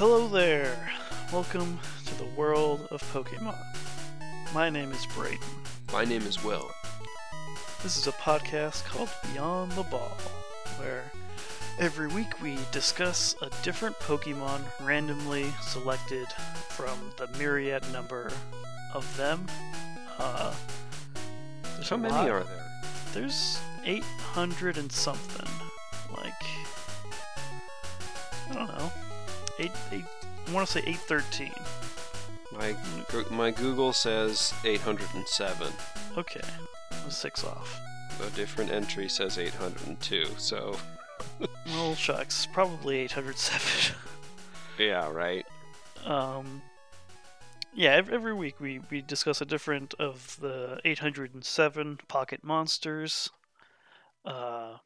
Hello there! Welcome to the world of Pokemon. My name is Brayden. My name is Will. This is a podcast called Beyond the Ball, where every week we discuss a different Pokemon randomly selected from the myriad number of them. Uh, there's How many lot. are there? There's 800 and something. I want to say 813. My my Google says 807. Okay, I was six off. A different entry says 802. So Well, shucks, probably 807. yeah, right. um, yeah, every, every week we, we discuss a different of the 807 pocket monsters. Uh,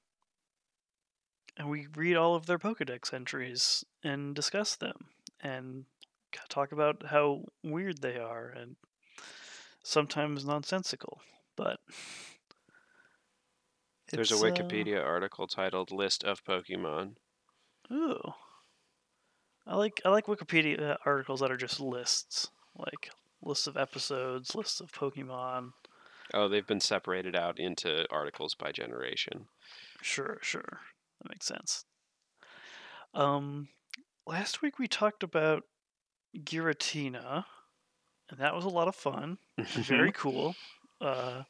and we read all of their Pokedex entries and discuss them and talk about how weird they are and sometimes nonsensical. But There's a uh, Wikipedia article titled "List of Pokemon." Ooh. I like I like Wikipedia articles that are just lists, like lists of episodes, lists of Pokemon. Oh, they've been separated out into articles by generation. Sure, sure, that makes sense. Um, last week we talked about Giratina, and that was a lot of fun. Very cool. Uh,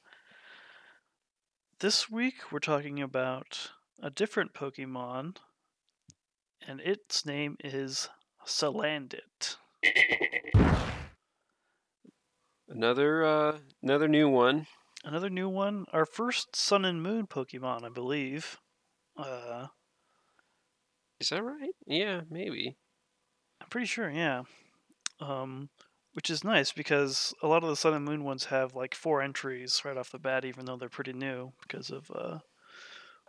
this week we're talking about a different Pokemon, and its name is Salandit. another uh, another new one. Another new one. Our first Sun and Moon Pokemon, I believe. Uh, Is that right? Yeah, maybe. I'm pretty sure, yeah. Um, which is nice because a lot of the Sun and Moon ones have like four entries right off the bat, even though they're pretty new because of uh,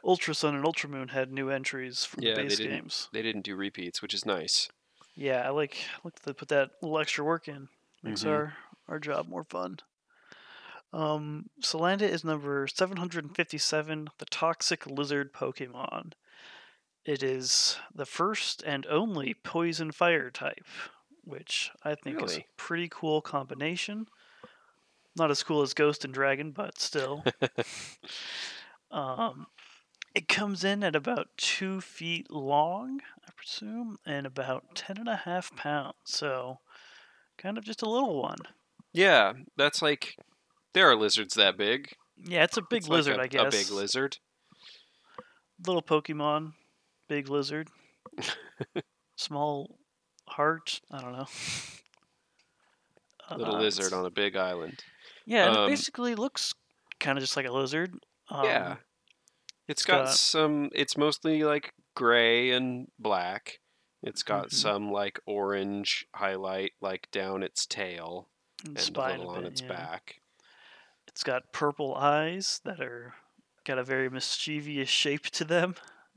Ultra Sun and Ultra Moon had new entries from Yeah, the they base didn't- games. They didn't do repeats, which is nice. Yeah, I like I like to put that little extra work in. Makes Mhm. our our job more fun. Um, Salandit is number 757, the Toxic Lizard Pokemon. It is the first and only Poison Fire type, which I think is a pretty cool combination. Not as cool as Ghost and Dragon, but still. um, it comes in at about two feet long, I presume, and about ten and a half pounds. So, kind of just a little one. Yeah, that's like there are lizards that big. Yeah, it's a big It's like lizard, a- I guess. A big lizard. Little Pokemon, big lizard, small heart. I don't know. Little Uh, lizard on a big island. Yeah, and um, it basically looks kind of just like a lizard. Um, yeah. it's it's got, got- some it's mostly like gray and black. It's got Mhm. some like orange highlight like down its tail and and a little a on its yeah. back. It's got purple eyes that are got a very mischievous shape to them.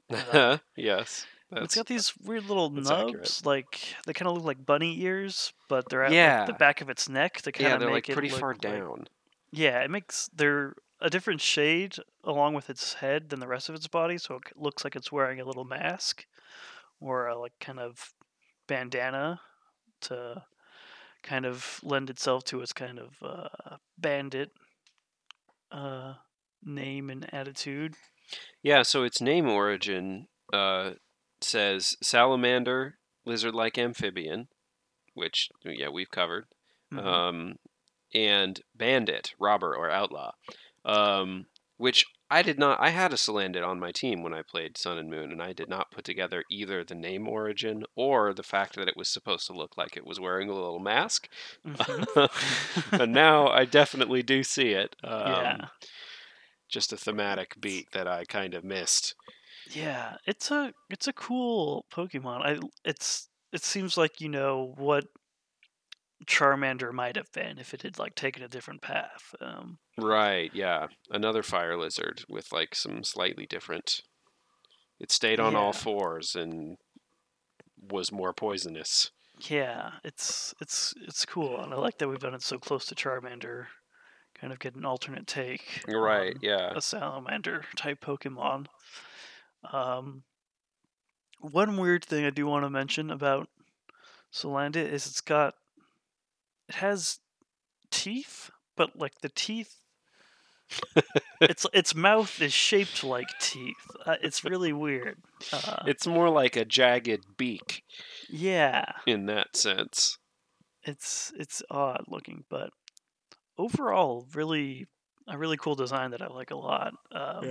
Yes. it's got these weird little nubs, accurate. like they kind of look like bunny ears, but they're at like, the back of its neck They kind yeah, of they're make like it pretty far like- down. Yeah, it makes they're a different shade along with its head than the rest of its body, so it looks like it's wearing a little mask or a like kind of bandana to kind of lend itself to its kind of uh, bandit uh, name and attitude. Yeah, so its name origin uh, says salamander, lizard-like amphibian, which yeah we've covered. Mhm. um, and bandit, robber, or outlaw, um, which I did not. I had a Salandit on my team when I played Sun and Moon, and I did not put together either the name origin or the fact that it was supposed to look like it was wearing a little mask. Mhm. and now I definitely do see it. Um, yeah, Just a thematic beat that I kind of missed. yeah, it's a it's a cool Pokemon. I it's it seems like you know what Charmander might have been if it had like taken a different path. Um, Right, yeah. Another fire lizard with like some slightly different. It stayed on Yeah. all fours and was more poisonous. yeah, it's it's it's cool, and I like that we've done it so close to Charmander. Kind of get an alternate take. Right, yeah. a salamander type Pokemon. Um, one weird thing I do want to mention about Salandit is it's got it has teeth, but like the teeth its its mouth is shaped like teeth. Uh, it's really weird. Uh, It's more like a jagged beak yeah, in that sense. it's it's odd looking, but overall, really a really cool design that I like a lot. Um,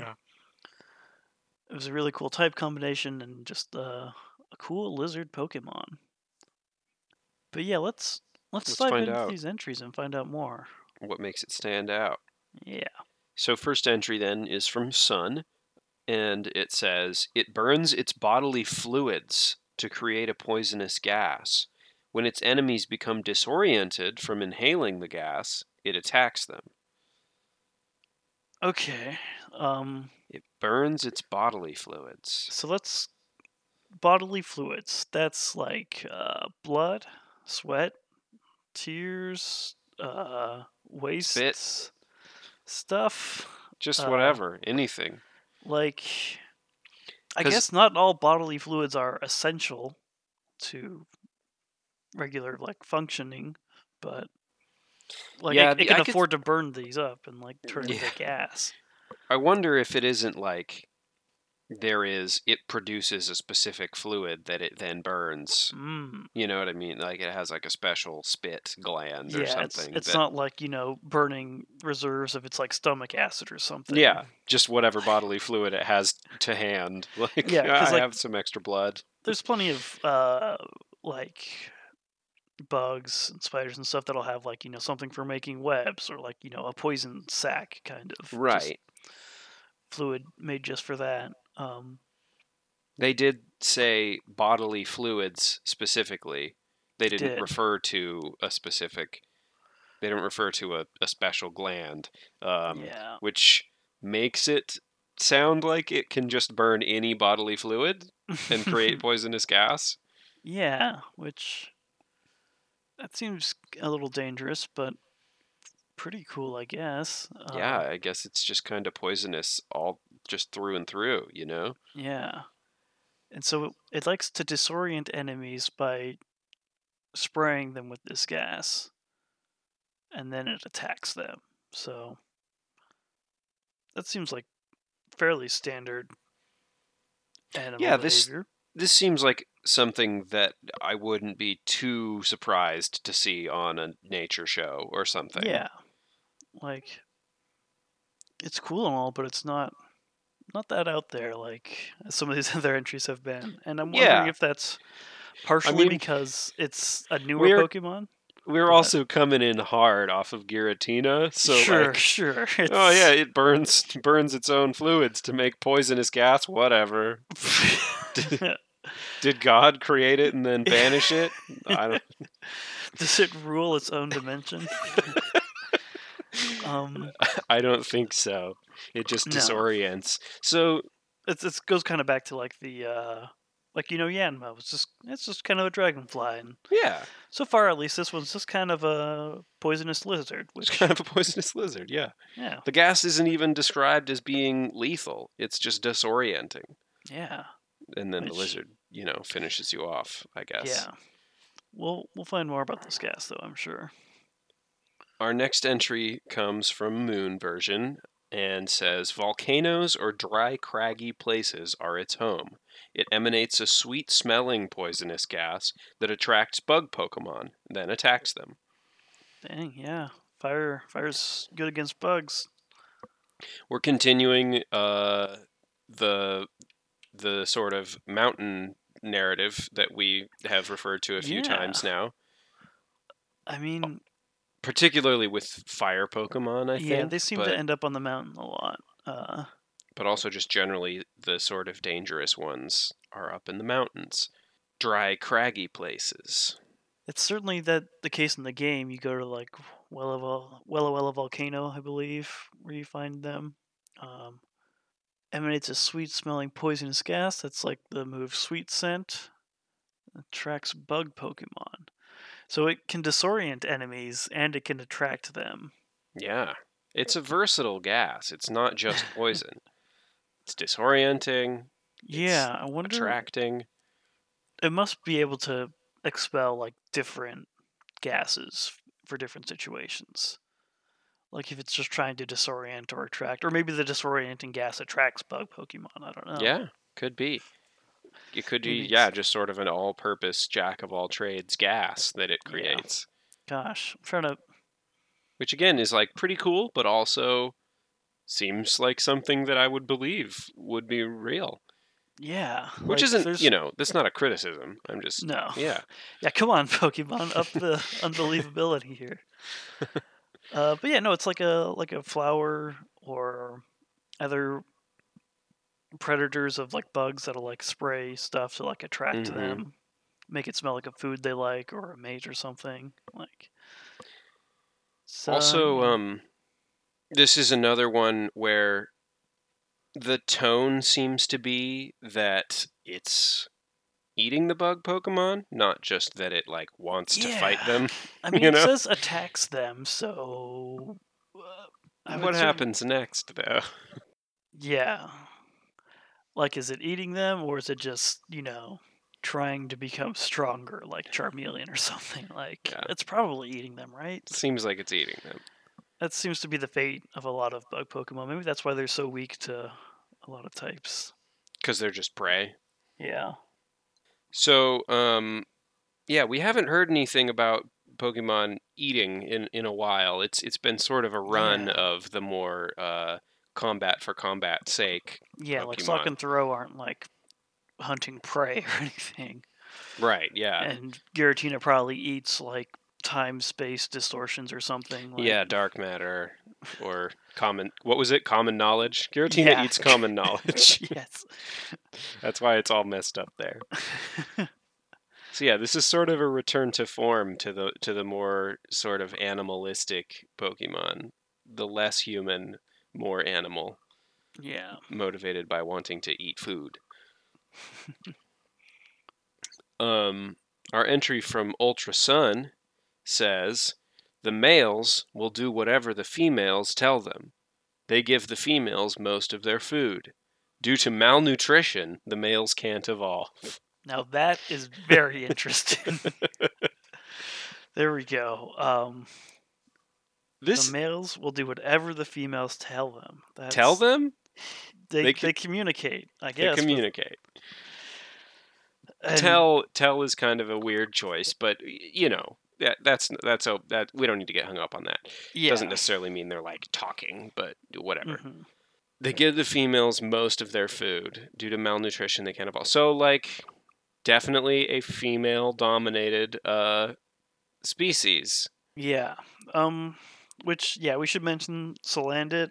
it was a really cool type combination and just uh, a cool lizard Pokemon. But yeah, let's let's, Let's dive into out. these entries and find out more. What makes it stand out? Yeah. So, first entry then is from Sun, and it says it burns its bodily fluids to create a poisonous gas. When its enemies become disoriented from inhaling the gas, it attacks them. Okay. Um. It burns its bodily fluids. So let's bodily fluids. That's like uh, blood, sweat, tears, uh, waste, stuff. Just Uh, whatever, anything. Like, I guess not all bodily fluids are essential to regular like functioning, but like Yeah, it, the- it can I could- afford to burn these up and like turn Yeah. into gas. I wonder if it isn't like there is, it produces a specific fluid that it then burns. Mm. You know what I mean? Like it has like a special spit gland or Yeah, it's, something. it's that- not like you know burning reserves of its like stomach acid or something. Yeah, just whatever bodily fluid it has to hand. Like, Yeah, I like- have some extra blood. there's plenty of uh like bugs and spiders and stuff that'll have like you know something for making webs or like you know a poison sac kind of just Right. fluid made just for that. Um, They did say bodily fluids specifically. They didn't Did. refer to a specific. They didn't refer to a, a special gland, um, yeah, which makes it sound like it can just burn any bodily fluid and create poisonous gas. yeah, which that seems a little dangerous, but pretty cool, I guess. Uh, yeah, I guess it's just kind of poisonous all just through and through, you know? Yeah. And so it likes to disorient enemies by spraying them with this gas. And then it attacks them. So that seems like fairly standard animal Yeah, this- behavior. This seems like something that I wouldn't be too surprised to see on a nature show or something. Yeah. Like it's cool and all, but it's not not that out there like some of these other entries have been. And I'm wondering Yeah. if that's partially mean, because it's a newer we're- Pokemon. We're But- also coming in hard off of Giratina, so sure, like, sure. oh yeah, it burns burns its own fluids to make poisonous gas. Whatever. Did God create it and then banish it? I don't. Does it rule its own dimension? um, I don't think so. It just No. disorients. So it's it goes kind of back to like the uh, like you know Yanma. It's just it's just kind of a dragonfly, and yeah, so far at least this one's just kind of a poisonous lizard. it's kind of a poisonous lizard. Yeah. yeah, The gas isn't even described as being lethal. It's just disorienting. yeah, And then the lizard, you know, finishes you off, I guess. yeah. We'll we'll find more about this gas though. I'm sure. Our next entry comes from Moon version and says volcanoes or dry craggy places are its home. It emanates a sweet smelling poisonous gas that attracts bug Pokemon, then attacks them. Dang, yeah. Fire fire's good against bugs. We're continuing uh, the the sort of mountain narrative that we have referred to a few Yeah. times now, I mean, particularly with fire Pokemon. I think. yeah, they seem but, to end up on the mountain a lot. Uh, but also just generally the sort of dangerous ones are up in the mountains, dry, craggy places. It's certainly that the case in the game. You go to like Wela Wela volcano, I believe, where you find them. Um, emanates a sweet-smelling poisonous gas. That's like the move Sweet Scent. Attracts bug Pokemon, so it can disorient enemies and it can attract them. Yeah, it's a versatile gas. It's not just poison. it's disorienting, Yeah, I wonder. attracting. It must be able to expel like different gases for different situations. Like if it's just trying to disorient or attract, or maybe the disorienting gas attracts bug Pokemon. I don't know. Yeah, could be. It could be, Maybe yeah, it's- just sort of an all-purpose jack of all trades gas that it Yeah. creates, Gosh, I'm trying to. which again is like pretty cool, but also seems like something that I would believe would be real. Yeah. Which like, isn't, there's- you know, that's not a criticism. I'm just, No. yeah, Yeah, come on, Pokemon, up the unbelievability here. Uh, but yeah, no, it's like a like a flower or other predators of like bugs that'll like spray stuff to like attract Mhm. them, make it smell like a food they like or a mate or something. Like so, also, um, this is another one where the tone seems to be that it's eating the bug Pokemon, not just that it like wants to fight them. I mean, you it says attacks them, so uh, what happens next, though? Yeah. Like, is it eating them, or is it just, you know, trying to become stronger, like Charmeleon or something? Like, Yeah. it's probably eating them, right? Seems like it's eating them. That seems to be the fate of a lot of bug Pokemon. Maybe that's why they're so weak to a lot of types. because they're just prey. Yeah. So, um, yeah, we haven't heard anything about Pokemon eating in, in a while. It's it's been sort of a run Yeah. of the more uh, combat for combat's sake. Yeah, like Sawk and Throh aren't like hunting prey or anything. Right? Yeah. And Giratina probably eats like time space distortions or something. Like, yeah, dark matter or common. What was it? Common knowledge. Giratina Yeah. eats common knowledge. yes. That's why it's all messed up there. So yeah, this is sort of a return to form to the to the more sort of animalistic Pokemon, the less human, more animal, yeah. motivated by wanting to eat food. um, our entry from Ultra Sun says the males will do whatever the females tell them. They give the females most of their food. Due to malnutrition, the males can't evolve. Now that is very interesting. there we go. Um, This the males will do whatever the females tell them. That's, tell them they they they, communicate. I guess. They communicate. and- tell tell is kind of a weird choice, but you know that that's that's a that we don't need to get hung up on that. Yeah. Doesn't necessarily mean they're like talking, but whatever. mhm. They give the females most of their food due to malnutrition. They can't evolve. So like, definitely a female dominated uh species. Yeah. Um. Which yeah, we should mention Salandit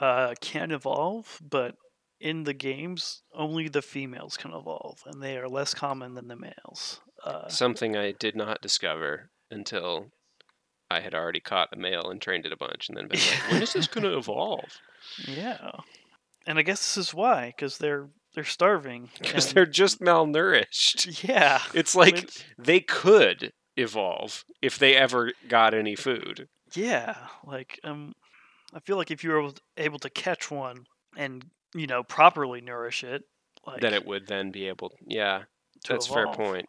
uh, can evolve, but in the games, only the females can evolve, and they are less common than the males. Uh, Something I did not discover until I had already caught a male and trained it a bunch, and then been like, when is this going to evolve? yeah. And I guess this is why, because they're they're starving. Because and- they're just malnourished. yeah. It's like which- they could evolve if they ever got any food. Yeah, like um, I feel like if you were able- to catch one and you know properly nourish it, like that it would then be able. Yeah, that's a fair point.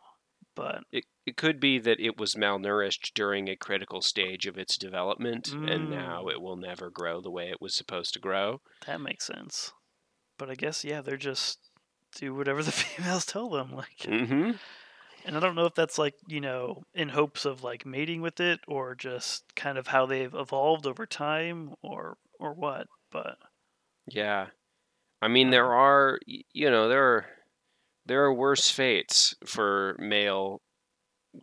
But It it could be that it was malnourished during a critical stage of its development, and now Mm. it will never grow the way it was supposed to grow. that makes sense. But I guess yeah, they're just do whatever the females tell them. Like, hmm and I don't know if that's like you know in hopes of like mating with it or just kind of how they've evolved over time or or what. But Yeah, I mean there are you know there are there are worse fates for male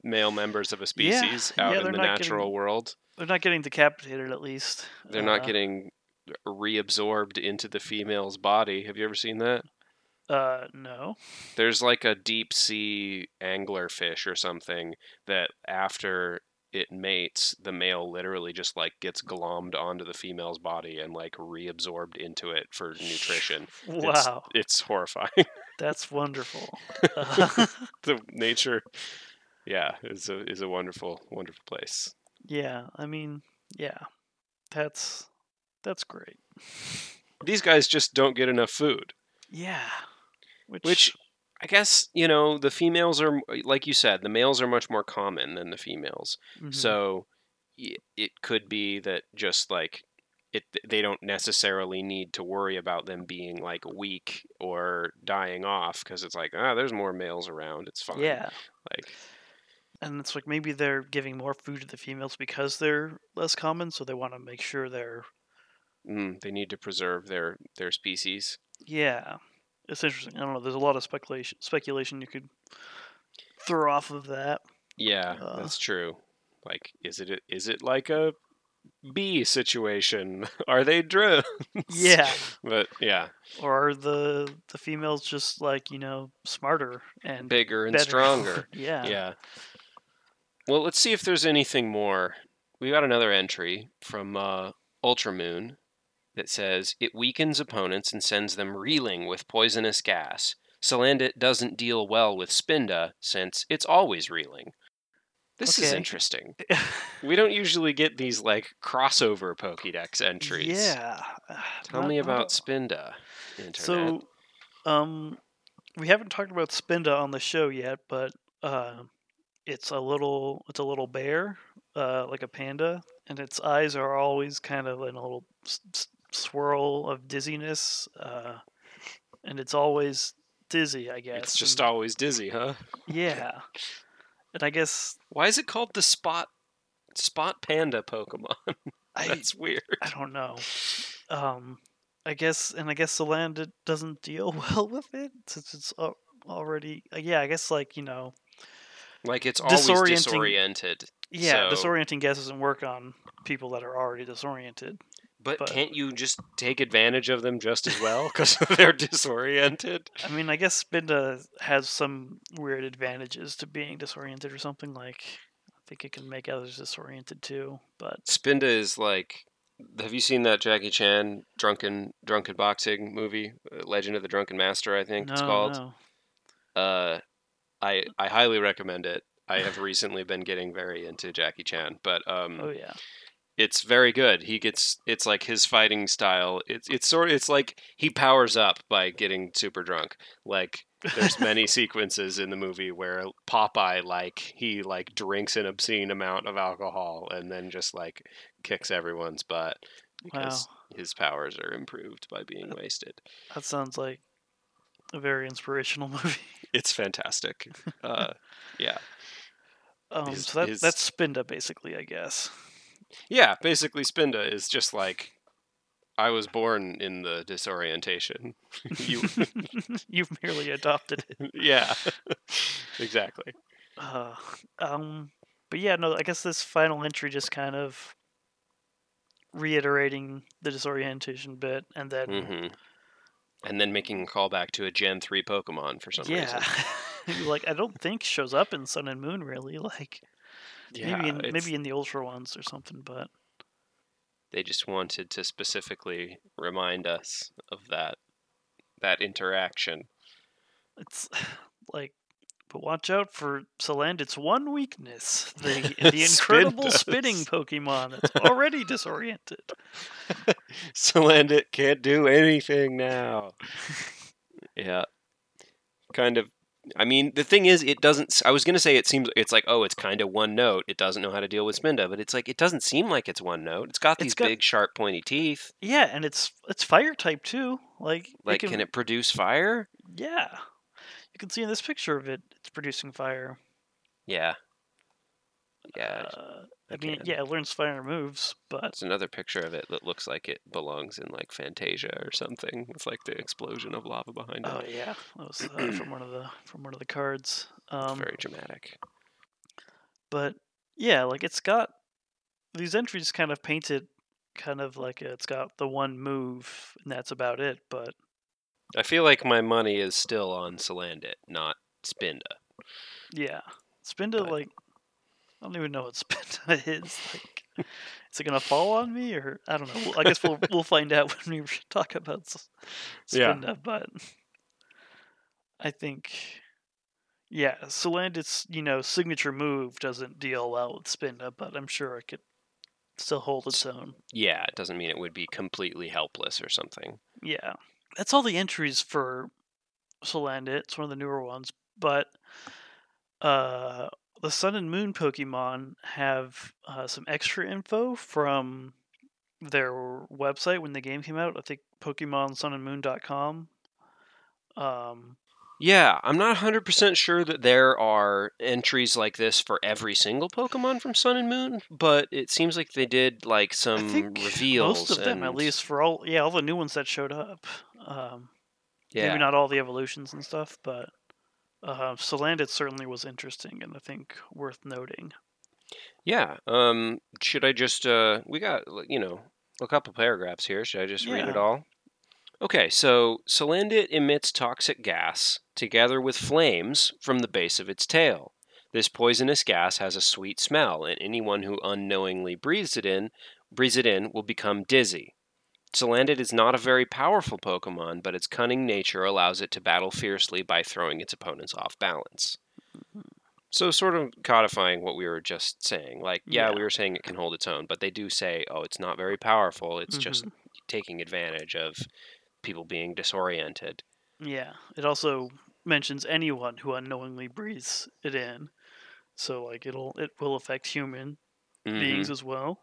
male members of a species yeah, out in the natural getting- world. they're not getting decapitated at least. They're not Uh, getting reabsorbed into the female's body. Have you ever seen that? Uh, no. There's like a deep sea anglerfish or something that after it mates, the male literally just like gets glommed onto the female's body and like reabsorbed into it for nutrition. It's- Wow, It's horrifying. that's wonderful. The nature, yeah, is a is a wonderful wonderful place. yeah, I mean, yeah, that's that's great. These guys just don't get enough food, Yeah, which, which I guess you know the females are like you said, the males are much more common than the females. Mhm. So it could be that just like it, they don't necessarily need to worry about them being like weak or dying off because it's like ah, there's more males around. It's fine. yeah, Like and it's like maybe they're giving more food to the females because they're less common, so they want to make sure they're mm, they need to preserve their their species. yeah. It's interesting. I don't know. There's a lot of speculation speculation you could throw off of that. Yeah, Uh. that's true. Like, is it is it like a bee situation? Are they drones? Yeah. but yeah, Or are the the females just like you know smarter and bigger and better? stronger. yeah. Yeah. Well, let's see if there's anything more. We got another entry from uh, Ultramoon that says it weakens opponents and sends them reeling with poisonous gas. Salandit doesn't deal well with Spinda since it's always reeling. This is interesting. We don't usually get these like crossover Pokédex entries. Yeah. Tell Not- me about Spinda. Internet. So, um, we haven't talked about Spinda on the show yet, but uh, it's a little it's a little bear, uh, like a panda, and its eyes are always kind of in a little s- swirl of dizziness, uh, and it's always dizzy. I guess it's just and- always dizzy, huh? yeah. And I guess Why is it called the Spot Spot Panda Pokemon? I That's weird. I don't know. Um, I guess, and I guess the land it doesn't deal well with it since it's already. Uh, yeah, I guess like you know, Like it's always Disorienting- disoriented. yeah, So- disorienting gas doesn't work on people that are already disoriented. But, But- can't you just take advantage of them just as well because they're disoriented? I mean, I guess Spinda has some weird advantages to being disoriented or something. Like, I think it can make others disoriented too. But Spinda is like. Have you seen that Jackie Chan drunken drunken boxing movie, uh, Legend of the Drunken Master? I think no, it's called. no. Uh, I I highly recommend it. I have recently been getting very into Jackie Chan, but um, Oh yeah, it's very good. He gets it's like his fighting style. It's it's sort of it's like he powers up by getting super drunk. Like there's many sequences in the movie where Popeye like he like drinks an obscene amount of alcohol and then just like kicks everyone's butt because his powers are improved by being wasted. that sounds like a very inspirational movie. It's fantastic. Uh, yeah. Um, His- so that, his- that's Spinda basically, I guess. Yeah, basically Spinda is just like I was born in the disorientation. you You've merely adopted it. yeah. exactly. Uh, um, but yeah, no, I guess this final entry just kind of reiterating the disorientation bit, and then hmm And then making a callback to a Gen 3 Pokemon for some yeah, reason. like I don't think shows up in Sun and Moon really. Like Yeah, maybe in maybe in the Ultra ones or something, but they just wanted to specifically remind us of that that interaction. it's like. But watch out for Salandit's one weakness: the the incredible Spindas. spinning Pokemon that's already disoriented. Salandit can't do anything now. yeah. Kind of I mean, the thing is it doesn't I was going to say it seems it's like oh, it's kind of one note. It doesn't know how to deal with Spinda, but it's like it doesn't seem like it's one note. It's got It's these got- big sharp pointy teeth. Yeah, and it's it's fire type too. Like Like can it produce fire? Yeah, you can see in this picture of it, it's producing fire. Yeah. Yeah. Uh, I mean, yeah, it learns fire moves, but It's another picture of it that looks like it belongs in like Fantasia or something. It's like the explosion of lava behind it. oh yeah, that was uh, from one of the from one of the cards. Um, very dramatic. but yeah, like it's got these entries kind of painted kind of like it's got the one move and that's about it. But I feel like my money is still on Salandit, not Spinda. yeah, Spinda But- like I don't even know what Spinda is. Like, is it gonna fall on me or I don't know. I guess we'll we'll find out when we talk about S- Yeah. Spinda. But I think. Yeah, Salandit's you know signature move doesn't deal well with spin Spinda, but I'm sure it could still hold its own. Yeah, it doesn't mean it would be completely helpless or something. Yeah, that's all the entries for Salandit. It's one of the newer ones, but uh, the Sun and Moon Pokemon have uh, some extra info from their website when the game came out. I think PokemonSunandMoon.com. Um, Yeah, I'm not 100% sure that there are entries like this for every single Pokemon from Sun and Moon, but it seems like they did like I some think reveals. most of them, at least for all, yeah, all the new ones that showed up. Um, Yeah. Maybe not all the evolutions and stuff, but uh, Salandit certainly was interesting and I think worth noting. Yeah. Um, should I just, uh, we got, you know, a couple paragraphs here. Should I just read it all? Okay, so Salandit emits toxic gas together with flames from the base of its tail. This poisonous gas has a sweet smell, and anyone who unknowingly breathes it in, breathes it in, will become dizzy. Salandit is not a very powerful Pokemon, but its cunning nature allows it to battle fiercely by throwing its opponents off balance. So, sort of codifying what we were just saying. Like, yeah, Yeah. we were saying it can hold its own, but they do say, oh, it's not very powerful. It's just Mhm. taking advantage of people being disoriented. Yeah. It also mentions anyone who unknowingly breathes it in. So like it'll it will affect human Mhm. beings as well.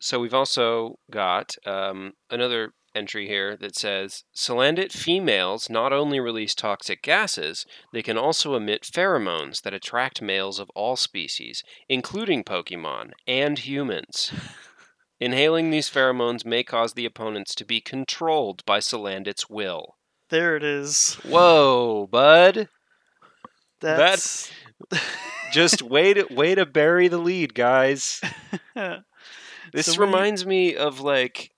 So we've also got um, another entry here that says Salandit females not only release toxic gases, they can also emit pheromones that attract males of all species, including Pokemon and humans. Inhaling these pheromones may cause the opponents to be controlled by Salandit's will. There it is. Whoa, bud! That's Just way to way to bury the lead, guys. This So reminds me of like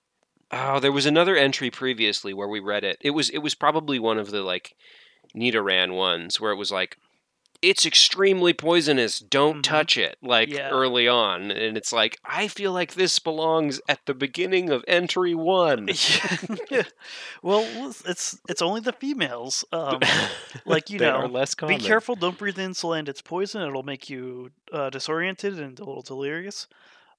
oh, there was another entry previously where we read it. It was it was probably one of the like Nidoran ones where it was like it's extremely poisonous, don't Mhm. touch it like Yeah. early on and it's like I feel like this belongs at the beginning of entry 1. Yeah. well, it's it's only the females. Um, like you know, less common. be careful. Don't breathe in It's poison. It'll make you uh, disoriented and a little delirious.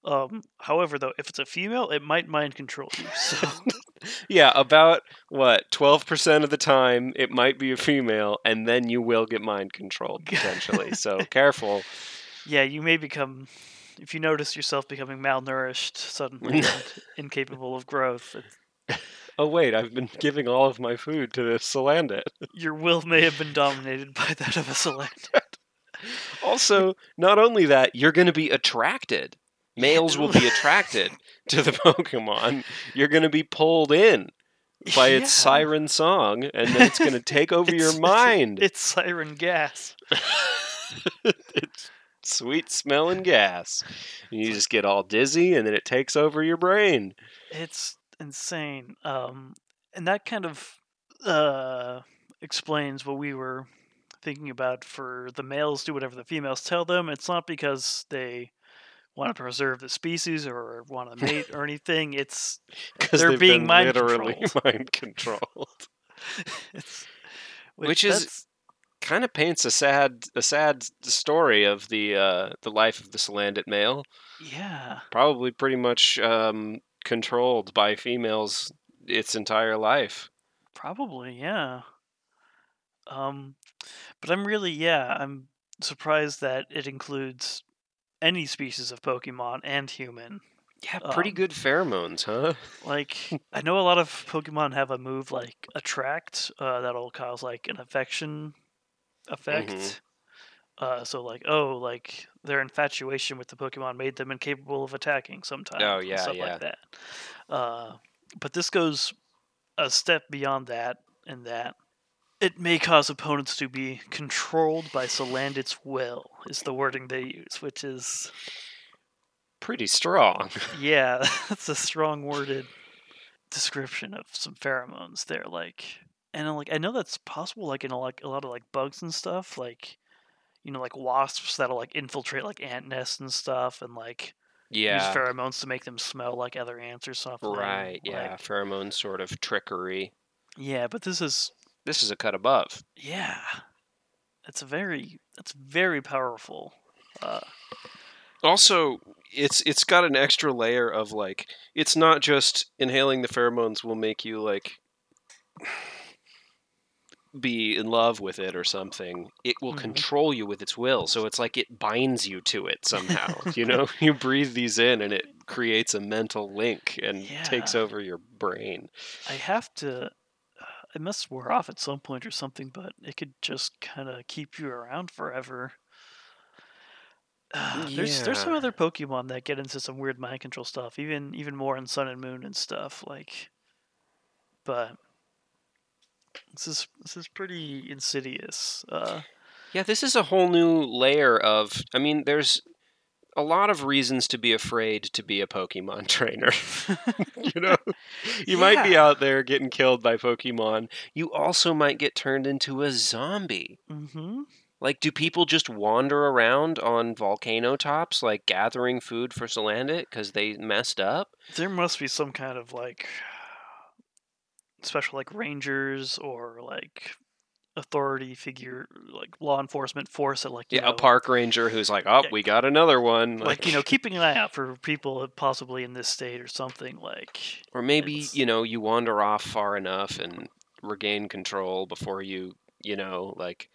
Um, however, though, if it's a female, it might mind control you. So Yeah, about what, 12% of the time it might be a female and then you will get mind controlled potentially. so careful. yeah, you may become. If you notice yourself becoming malnourished suddenly and incapable of growth, Oh wait, I've been giving all of my food to this Salandit. your will may have been dominated by that of a Salandit. Also, not only that, you're going to be attracted. Males will be attracted to the Pokemon. You're going to be pulled in by its Yeah. siren song, and then it's going to take over your mind. It's siren gas. it's sweet smelling gas. You just get all dizzy, and then it takes over your brain. It's insane. Um, and that kind of uh, explains what we were thinking about for the males do whatever the females tell them. It's not because they want to preserve the species or want to mate or anything. It's Because They're being mind literally controlled. mind controlled. it's Which is- kind of paints a sad a sad story of the uh, the life of the Salandit male. yeah. Probably pretty much um, controlled by females its entire life. Probably, yeah. Um, but I'm really, yeah, I'm surprised that it includes any species of Pokemon and human. Yeah, pretty Um, good pheromones, huh? Like, I know a lot of Pokemon have a move like Attract uh, that'll cause like an affection effect. Mhm. Uh, so like, oh, like their infatuation with the Pokemon made them incapable of attacking sometimes. Oh, yeah, stuff yeah. like that. Uh, but this goes a step beyond that, in that it may cause opponents to be controlled by Salandit's will. Is the wording they use, which is Pretty strong. yeah, that's a strong worded description of some pheromones there. Like, and uh, like I know that's possible, like in a, like a lot of like bugs and stuff, like you know, like wasps that'll like infiltrate like ant nests and stuff, and like use pheromones to make them smell like other ants or something. Right, yeah. like- Pheromone sort of trickery. yeah, but this is This is a cut above. yeah, it's a very it's very powerful. Uh, Also, it's it's got an extra layer of like it's not just inhaling the pheromones will make you like be in love with it or something, it will Mhm. control you with its will. So it's like it binds you to it somehow. you know, you breathe these in and it creates a mental link and takes over your brain. I have to. It must wear off at some point or something, but it could just kind of keep you around forever. Uh, there's there's some other Pokemon that get into some weird mind control stuff, even even more in Sun and Moon and stuff. Like, but this is this is pretty insidious. Uh, Yeah, this is a whole new layer of. I mean, there's a lot of reasons to be afraid to be a Pokemon trainer. you know, you might be out there getting killed by Pokemon. You also might get turned into a zombie. hmm Like, do people just wander around on volcano tops, like gathering food for Salandit because they messed up? There must be some kind of like special like rangers or like authority figure, like law enforcement force that like you Yeah, know, a park ranger who's like, "Oh, Yeah. we got another one." like you know keeping an eye out for people possibly in this state or something like or maybe it's- you know you wander off far enough and regain control before you, you know, like.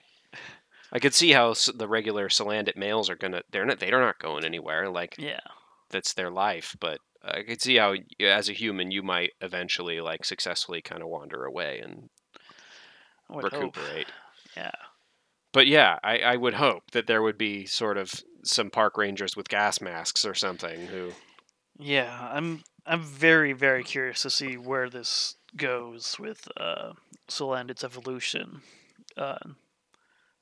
I could see how the regular Salandit males are gonna. They're not. They're not going anywhere. Like yeah that's their life. But I could see how, as a human, you might eventually like successfully kind of wander away and Would hope. recuperate. yeah But yeah, I, I would hope that there would be sort of some park rangers with gas masks or something who. yeah i'm i'm very very curious to see where this goes with uh Salandit's evolution uh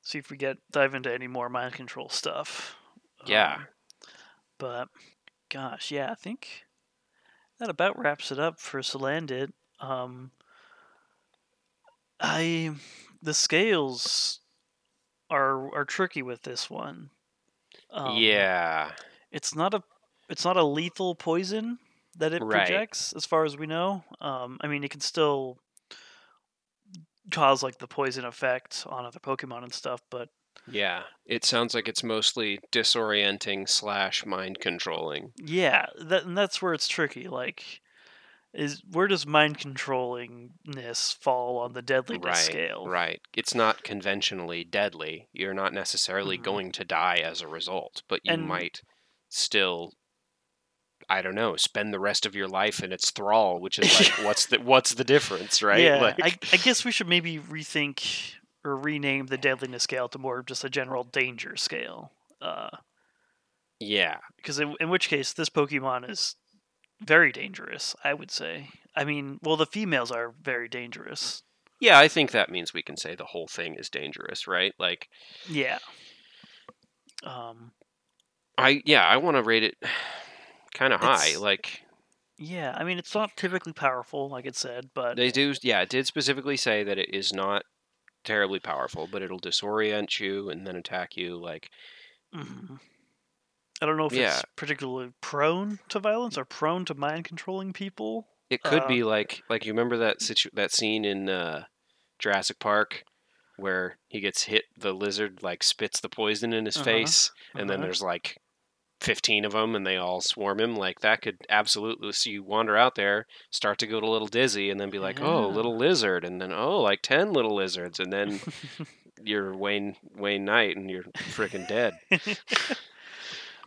see if we get dive into any more mind control stuff Yeah. Um, but gosh yeah i think that about wraps it up for Salandit. um i the scales are are tricky with this one um, yeah. it's not a it's not a lethal poison that it Right. projects as far as we know um i mean it can still cause like the poison effect on other pokemon and stuff but Yeah. It sounds like it's mostly disorienting slash mind controlling. yeah that and that's where it's tricky like is where does mind controllingness fall on the deadliness Right. scale Right. It's not conventionally deadly. You're not necessarily Mhm. going to die as a result, but you And- might still I don't know, spend the rest of your life in its thrall, which is like what's the what's the difference, right? yeah like I, I guess we should maybe rethink or rename the deadliness scale to more of just a general danger scale uh Yeah. because in, in which case this pokemon is very dangerous i would say i mean well the females are very dangerous Yeah, I think that means we can say the whole thing is dangerous, right? Like yeah um I yeah, I want to rate it kind of high. Like yeah i mean it's not typically powerful like it said but they do yeah, it did specifically say that it is not terribly powerful, but it'll disorient you and then attack you like mhm. I don't know if Yeah. it's particularly prone to violence or prone to mind controlling people It could Uh, be like like you remember that situ- that scene in uh, Jurassic Park where he gets hit the lizard like spits the poison in his Uh-huh, face and then Uh-huh. there's like 15 of them and they all swarm him like that could absolutely so you wander out there start to go a little dizzy and then be like oh little lizard and then oh like 10 little lizards and then you're Wayne Wayne Knight and you're freaking dead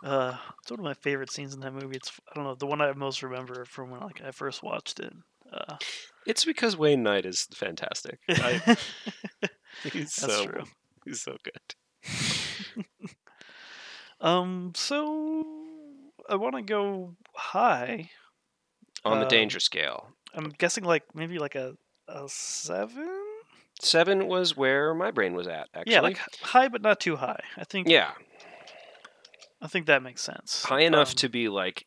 uh, it's one of my favorite scenes in that movie. It's I don't know the one I most remember from when like I first watched it. Uh, it's because Wayne Knight is fantastic I, he's That's so true. he's so good um, so I want to go high. on the Uh, danger scale I'm guessing like maybe like a a seven. Seven was where my brain was at, actually. Yeah, like high but not too high. I think. yeah, I think that makes sense. high enough Um, to be like,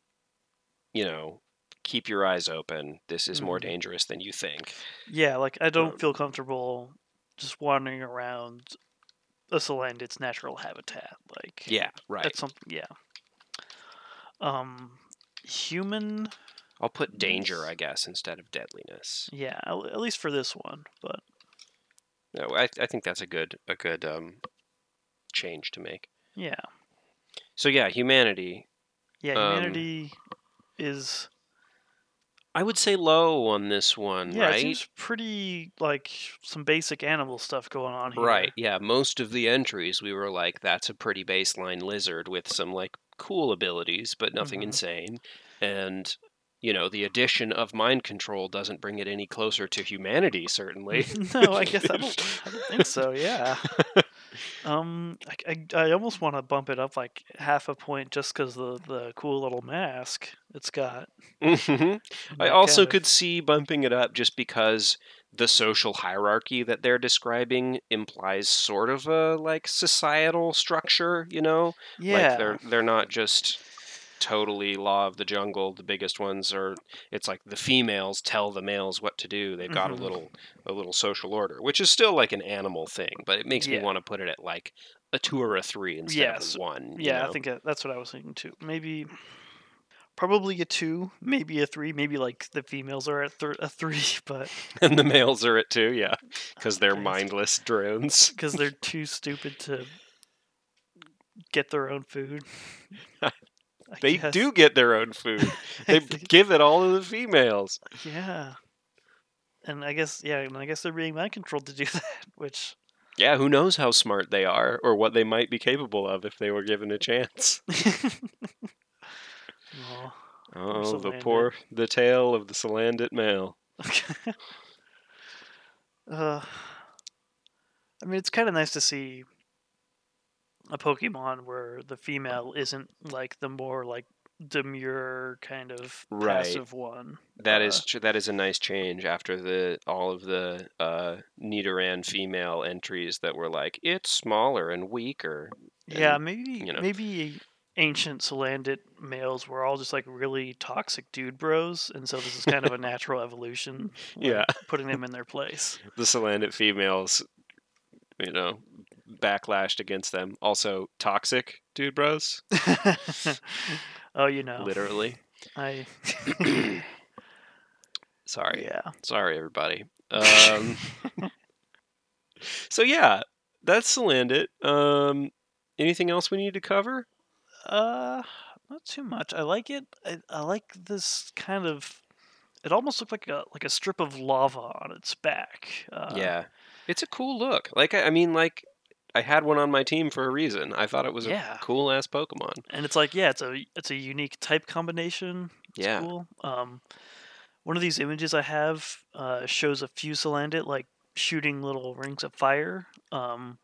you know, keep your eyes open. This is more Mhm. dangerous than you think. Yeah, like I don't um, feel comfortable just wandering around a Salandit's natural habitat. Like Yeah, right. That's something. Yeah. Um, human. I'll put danger, I guess, instead of deadliness. Yeah, at at least for this one. But No, I, I think that's a good a good um, change to make. yeah, So yeah, humanity. yeah. Um, Humanity is I would say low on this one, Yeah, it right? seems pretty like some basic animal stuff going on here. Right. Yeah. Most of the entries, we were like, that's a pretty baseline lizard with some like cool abilities, but nothing Mhm. insane. And, you know, the addition of mind control doesn't bring it any closer to humanity, certainly. no, I guess I don't. I don't think so. Yeah. Um, I, I, I almost want to bump it up like half a point just because the the cool little mask it's got. Mhm. I also could see bumping it up just because the social hierarchy that they're describing implies sort of a like societal structure, you know? Yeah. Like they're they're not just totally law of the jungle. The biggest ones are it's like the females tell the males what to do. They've got Mhm. a little a little social order, which is still like an animal thing, but it makes me want to put it at like a two or a three instead Yes. of one. yeah, know? I think that's what I was thinking too. Maybe. Probably a two, maybe a three, maybe like the females are at thir- a three, but and the males are at two, yeah, because they're mindless drones. because they're too stupid to get their own food. I They guess. do get their own food. They give it all to the females. yeah, and I guess yeah, and I guess they're being mind controlled to do that, which Yeah, who knows how smart they are or what they might be capable of if they were given a chance. well, Oh, the poor, the tale of the Salandit male. uh, I mean, it's kind of nice to see a Pokemon where the female isn't like the more like demure kind of Right. passive one. That Uh, is tr- that is a nice change after the all of the uh, Nidoran female entries that were like it's smaller and weaker. Yeah, maybe you know. maybe ancient Salandit males were all just like really toxic dude bros, and so this is kind of a natural evolution. like, Yeah. putting them in their place. The Salandit females, you know, backlashed against them. Also toxic, dude, bros. oh, you know, Literally. I Sorry. yeah. Sorry, everybody. Um, so yeah, that's Salandit. Um, anything else we need to cover? Uh, not too much. I like it. I, I like this kind of. It almost looked like a like a strip of lava on its back. Uh, yeah, it's a cool look. Like I, I mean, like I had one on my team for a reason. I thought it was Yeah. a cool ass Pokemon. and it's like yeah, it's a it's a unique type combination. It's Yeah. cool. Um, one of these images I have uh, shows a Fusilandit like shooting little rings of fire. Um,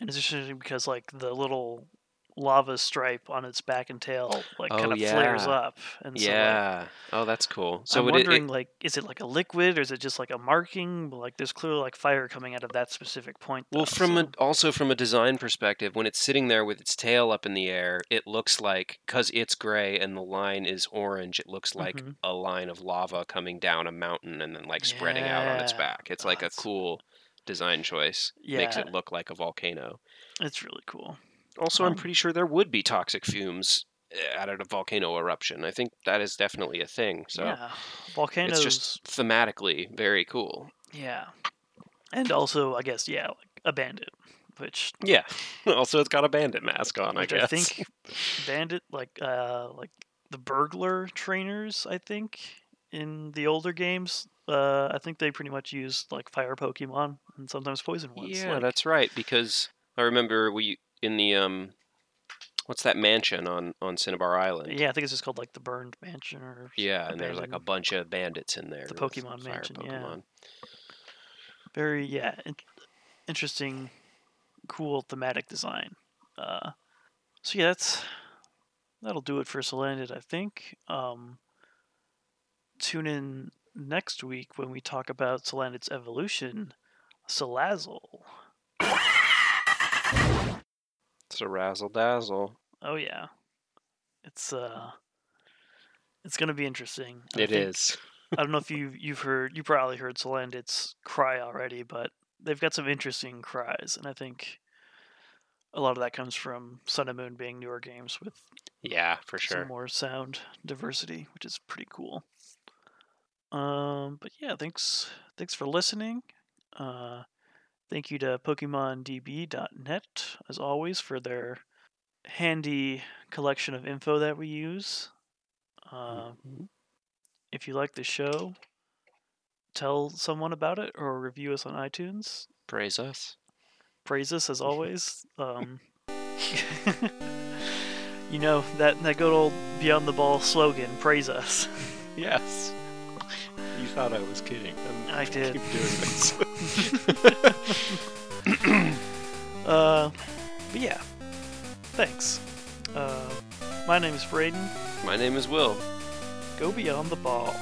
and it's interesting because like the little lava stripe on its back and tail like Oh, kind of flares up. And so, like, yeah. oh, that's cool. So I'm would it, wondering, it? like, is it like a liquid or is it just like a marking? But, Like, there's clearly like fire coming out of that specific point. Well, from so- a, also from a design perspective, when it's sitting there with its tail up in the air, it looks like because it's gray and the line is orange, it looks like Mhm. a line of lava coming down a mountain and then like spreading out on its back. It's Oh, like a cool design choice. yeah. Makes it look like a volcano. it's really cool. Also, I'm Um, pretty sure there would be toxic fumes uh, out of a volcano eruption. I think that is definitely a thing. So yeah, volcanoes. it's just thematically very cool. yeah, and also I guess yeah, like a bandit, which Yeah. also, it's got a bandit mask on. I guess. I think bandit like uh like the burglar trainers. I think in the older games. Uh, I think they pretty much use like fire Pokemon and sometimes poison ones. Yeah, like- that's right. Because I remember we in the um, what's that mansion on on Cinnabar Island? yeah. I think it's just called like the burned mansion or Yeah, and there's like a bunch of bandits in there. The Pokemon mansion, yeah. Very yeah in- interesting cool thematic design uh so yeah that's that'll do it for Salandit, i think um tune in next week when we talk about Salandit's evolution salazzle It's a razzle dazzle. oh yeah it's uh it's gonna be interesting I It think- is. I don't know if you you've heard you probably heard Salandit's cry already, but they've got some interesting cries, and I think a lot of that comes from Sun and Moon being newer games with Yeah, for sure. more sound diversity, which is pretty cool. Um, but yeah, thanks thanks for listening. Uh, thank you to PokemonDB.net as always for their handy collection of info that we use. Uh, Mhm. If you like the show, tell someone about it or review us on iTunes. Praise us. Praise us as always. Um, you know that that good old beyond the ball slogan. Praise us. Yes. You thought I was kidding. I'm I did. keep doing this. Uh, but yeah, thanks. Uh, my name is Braden. My name is Will. Go beyond the ball.